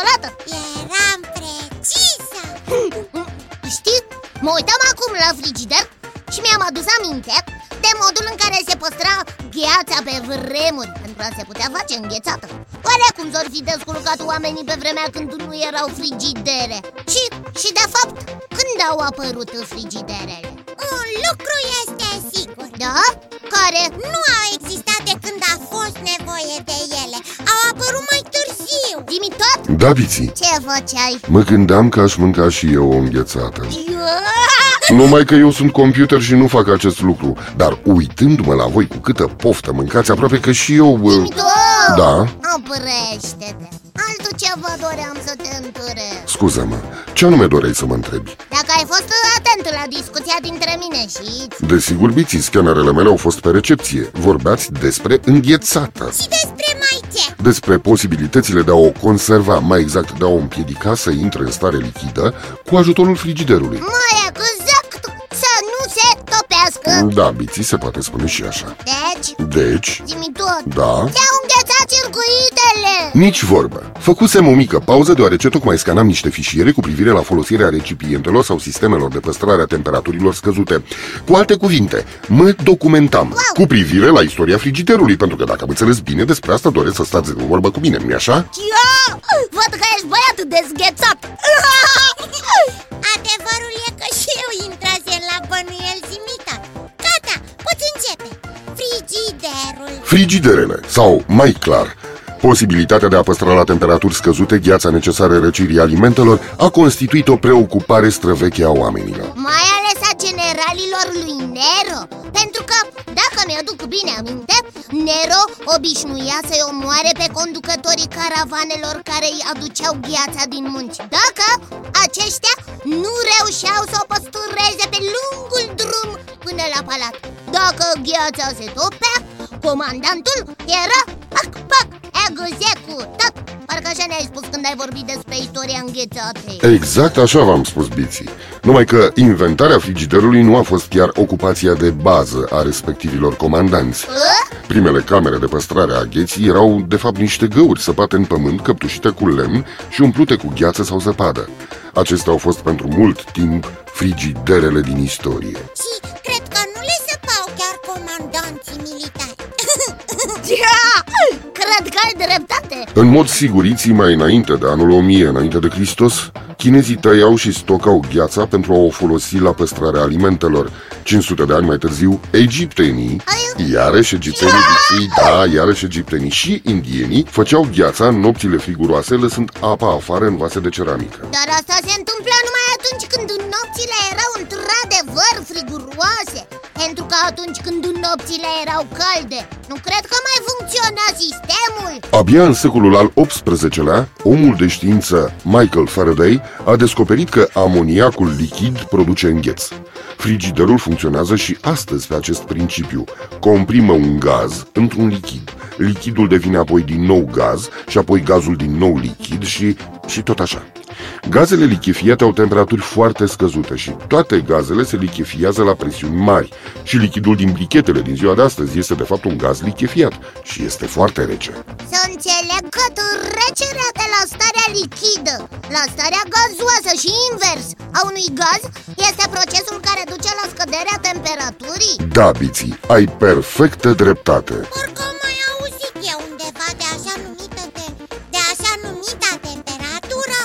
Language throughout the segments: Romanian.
una cu ciocolată Eram precisă Știi, mă uitam acum la frigider și mi-am adus aminte de modul în care se păstra gheața pe vremuri Pentru a se putea face înghețată Oare cum s-or fi descurcat oamenii pe vremea când nu erau frigidere? Și, și de fapt, când au apărut frigiderele? Un lucru este sigur Da? Care? Nu au existat de când a fost nevoie de ele. Au apărut mai târziu. Dimi tot? Da, biții, Ce făceai? mă gândeam că aș mânca și eu o înghețată. Numai că eu sunt computer și nu fac acest lucru. Dar uitându-mă la voi cu câtă poftă mâncați Aproape că și eu... uh, Dimi tot! Da, Oprește-te. Altul ceva doream să te întreb scuză-mă, ce anume doreai să mă întrebi? Dacă ai fost atent la discuția dintre mine și Desigur, biții, scanerele mele au fost pe recepție. Vorbeați despre înghețată. Și despre mai ce? Despre posibilitățile de a o conserva, mai exact de a o împiedica să intre în stare lichidă Cu ajutorul frigiderului. Mai exact să nu se topească. Da, biții, se poate spune și așa. Deci, Deci, zi tot. Da, Te-au înghețat circuitele Nici vorbă. Făcusem o mică pauză deoarece tocmai scanam niște fișiere cu privire la folosirea recipientelor sau sistemelor de păstrare a temperaturilor scăzute. Cu alte cuvinte, mă documentam cu privire la istoria frigiderului, pentru că dacă am înțeles bine, despre asta doresc să stați de vorbă cu mine, nu-i așa? Ia, văd că ești băiat dezghețat Adevărul e că și eu intrasem la bănuiel zimita Gata, poți începe Frigiderul Frigiderele, sau, mai clar, posibilitatea de a păstra la temperaturi scăzute gheața necesară răcirii alimentelor a constituit o preocupare străveche a oamenilor. Mai ales a generalilor lui Nero Pentru că, dacă mi-aduc bine aminte Nero obișnuia să-i omoare pe conducătorii caravanelor care îi aduceau gheața din munți Dacă aceștia nu reușeau să o păstureze pe lungul drum până la palat Dacă gheața se topea, comandantul era pac, pac, eguzecu, tot Parcă așa ne-ai spus când ai vorbit despre istoria înghețatei Exact așa v-am spus, Biții. Numai că inventarea frigiderului nu a fost chiar ocupația de bază a respectivilor comandanți. Primele camere de păstrare a gheții erau, de fapt, niște găuri săpate în pământ, căptușite cu lemn și umplute cu gheață sau zăpadă. Acestea au fost pentru mult timp frigiderele din istorie. Și cred că nu le săpau chiar comandanții militari Ia, Cred că ai dreptate În mod siguriții mai înainte de anul 1000 înainte de Hristos, chinezii tăiau și stocau gheața pentru a o folosi la păstrarea alimentelor. 500 de ani mai târziu, egiptenii, iarăși egiptenii, biții, da, iarăși egiptenii și indienii făceau gheața în nopțile friguroase, lăsând apa afară în vase de ceramică. Dar asta se întâmplă numai atunci când nopțile erau într-adevăr friguroase Pentru că atunci când nopțile erau calde Nu cred că mai funcționa sistemul Abia în secolul al XVIII-lea, omul de știință Michael Faraday a descoperit că amoniacul lichid produce îngheț. Frigiderul funcționează și astăzi pe acest principiu. Comprimă un gaz într-un lichid. Lichidul devine apoi din nou gaz și apoi gazul din nou lichid și, și tot așa. Gazele lichefiate au temperaturi foarte scăzute și toate gazele se lichefiază la presiuni mari. Și lichidul din brichetele din ziua de astăzi este de fapt un gaz lichefiat și este foarte rece. Să înțeleg că trecerea de la starea lichidă la starea gazoasă și invers a unui gaz este procesul care duce la scăderea temperaturii Da, Biții, ai perfectă dreptate. Parcă am mai auzit eu undeva de așa numită de, de așa numita temperatură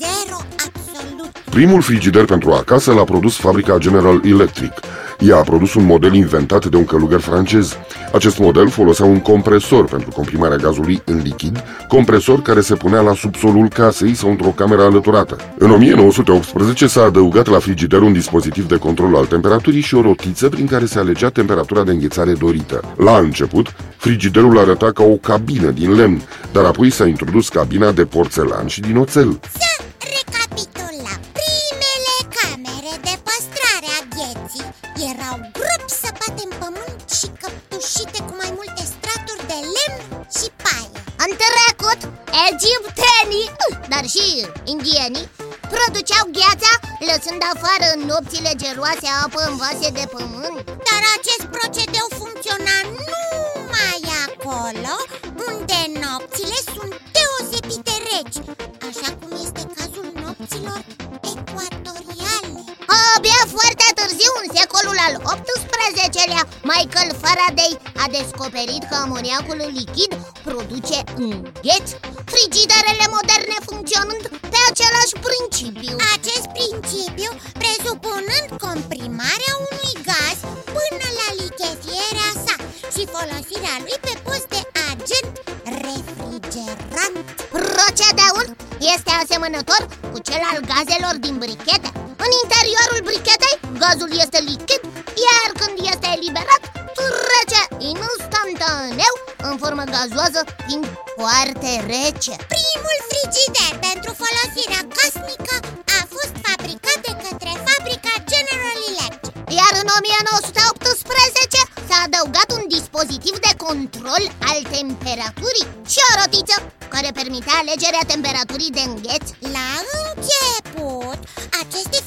Zero absolut Primul frigider pentru acasă l-a produs fabrica General Electric. Ea a produs un model inventat de un călugăr francez. Acest model folosea un compresor pentru comprimarea gazului în lichid, compresor care se punea la subsolul casei sau într-o cameră alăturată. În 1918 s-a adăugat la frigider un dispozitiv de control al temperaturii și o rotiță prin care se alegea temperatura de înghețare dorită. La început, frigiderul arăta ca o cabină din lemn, dar apoi s-a introdus cabina de porțelan și din oțel. Gropi săpate în pământ și căptușite cu mai multe straturi de lemn și paie. În trecut, egiptenii, dar și indienii Produceau gheața, lăsând afară în nopțile geroase apă în vase de pământ. Dar acest procedeu al XVIII-lea, Michael Faraday a descoperit că amoniacul lichid produce îngheț Frigiderele moderne funcționând pe același principiu. Acest principiu presupunând comprimarea unui gaz până la lichefierea sa Și folosirea lui pe post de agent refrigerant. Procedeul este asemănător cu cel al gazelor din brichete. În interiorul brichetei, gazul este lichid, formă gazoasă, fiind foarte rece. Primul frigider pentru folosirea casnică a fost fabricat de către fabrica General Electric. Iar în 1918 s-a adăugat un dispozitiv de control al temperaturii și o rotiță care permitea alegerea temperaturii de îngheț. La început, aceste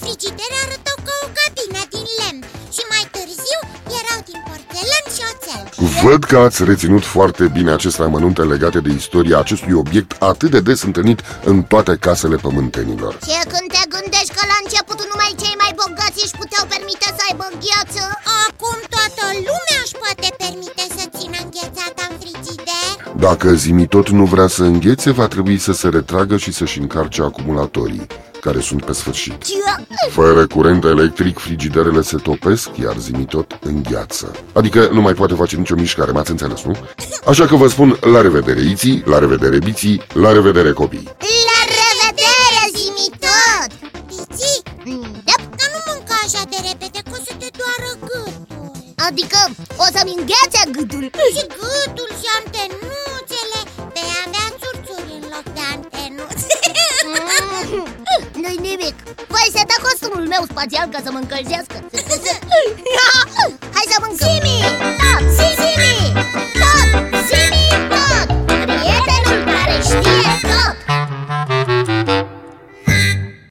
Văd că ați reținut foarte bine aceste amănunte legate de istoria acestui obiect atât de des întâlnit în toate casele pământenilor. Și când te gândești că la început numai cei mai bogați își puteau permite să aibă gheață Acum toată lumea își poate permite să țină înghețata în frigider Dacă Zimitot nu vrea să înghețe, va trebui să se retragă și să-și încarce acumulatorii, care sunt pe sfârșit. Fără curent electric, frigiderele se topesc, iar Zimitot îngheață. Adică nu mai poate face nicio mișcare, m-ați înțeles, nu? Așa că vă spun la revedere, Iții, la revedere, Biții, la revedere, copii! La revedere, zimi tot! Piții, Da, dar nu mânca așa de repede că o să te doară gâtul adică o să-mi înghețe gâtul Și gâtul și antenuțele Nu-i nimic Voi seta costumul meu spațial ca să mă încălzească. Hai să mâncăm